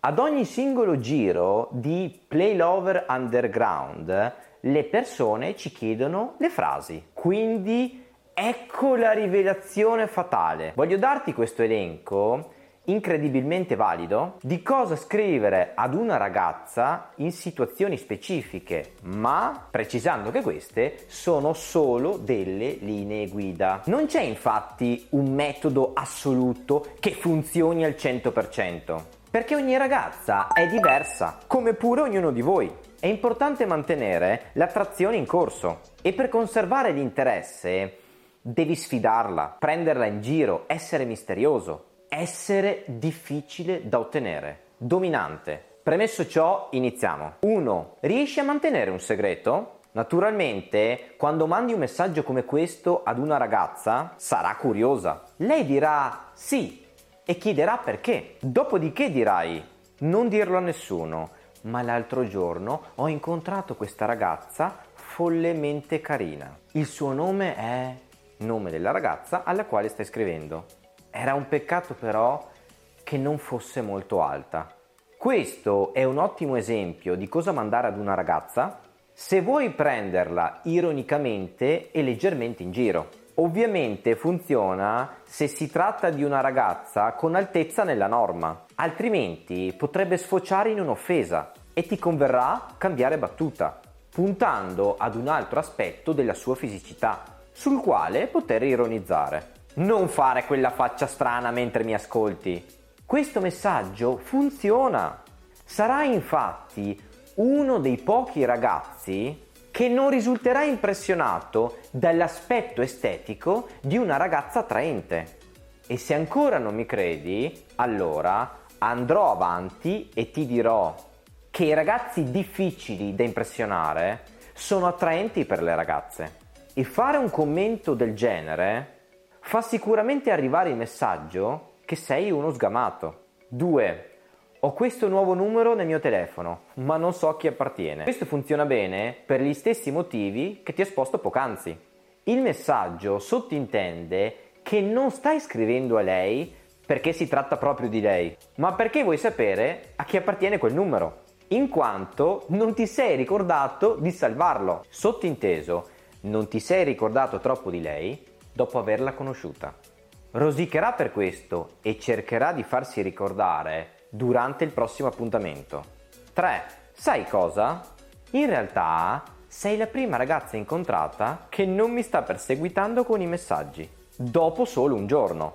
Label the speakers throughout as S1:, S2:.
S1: Ad ogni singolo giro di Play Lover Underground le persone ci chiedono le frasi. Quindi ecco la rivelazione fatale. Voglio darti questo elenco incredibilmente valido di cosa scrivere ad una ragazza in situazioni specifiche, ma precisando che queste sono solo delle linee guida. Non c'è infatti un metodo assoluto che funzioni al 100%, perché ogni ragazza è diversa, come pure ognuno di voi. È importante mantenere l'attrazione in corso e per conservare l'interesse devi sfidarla, prenderla in giro, essere misterioso, essere difficile da ottenere, dominante. Premesso ciò, iniziamo. 1. Riesci a mantenere un segreto? Naturalmente, quando mandi un messaggio come questo ad una ragazza, sarà curiosa. Lei dirà sì e chiederà perché. Dopodiché dirai non dirlo a nessuno, ma l'altro giorno ho incontrato questa ragazza follemente carina. Il suo nome è nome della ragazza alla quale stai scrivendo. Era un peccato però che non fosse molto alta. Questo è un ottimo esempio di cosa mandare ad una ragazza se vuoi prenderla ironicamente e leggermente in giro. Ovviamente funziona se si tratta di una ragazza con altezza nella norma, altrimenti potrebbe sfociare in un'offesa e ti converrà cambiare battuta, puntando ad un altro aspetto della sua fisicità, sul quale poter ironizzare. Non fare quella faccia strana mentre mi ascolti. Questo messaggio funziona. Sarai infatti uno dei pochi ragazzi che non risulterà impressionato dall'aspetto estetico di una ragazza attraente. E se ancora non mi credi, allora andrò avanti e ti dirò che i ragazzi difficili da impressionare sono attraenti per le ragazze. E fare un commento del genere fa sicuramente arrivare il messaggio che sei uno sgamato. 2. Ho questo nuovo numero nel mio telefono, ma non so a chi appartiene. Questo funziona bene per gli stessi motivi che ti ho esposto poc'anzi. Il messaggio sottintende che non stai scrivendo a lei perché si tratta proprio di lei, ma perché vuoi sapere a chi appartiene quel numero, in quanto non ti sei ricordato di salvarlo. Sottinteso, non ti sei ricordato troppo di lei dopo averla conosciuta. Rosicherà per questo e cercherà di farsi ricordare durante il prossimo appuntamento. 3. Sai cosa? In realtà sei la prima ragazza incontrata che non mi sta perseguitando con i messaggi, dopo solo un giorno.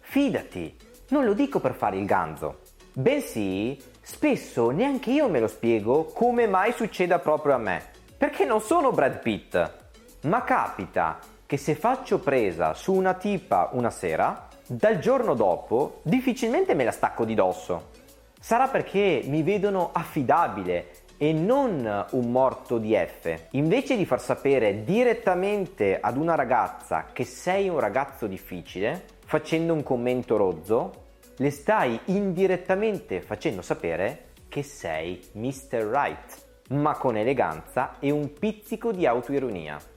S1: Fidati, non lo dico per fare il ganzo, bensì spesso neanche io me lo spiego come mai succeda proprio a me, perché non sono Brad Pitt, ma capita che se faccio presa su una tipa una sera, dal giorno dopo difficilmente me la stacco di dosso. Sarà perché mi vedono affidabile e non un morto di F. Invece di far sapere direttamente ad una ragazza che sei un ragazzo difficile, facendo un commento rozzo, le stai indirettamente facendo sapere che sei Mr. Right, ma con eleganza e un pizzico di autoironia.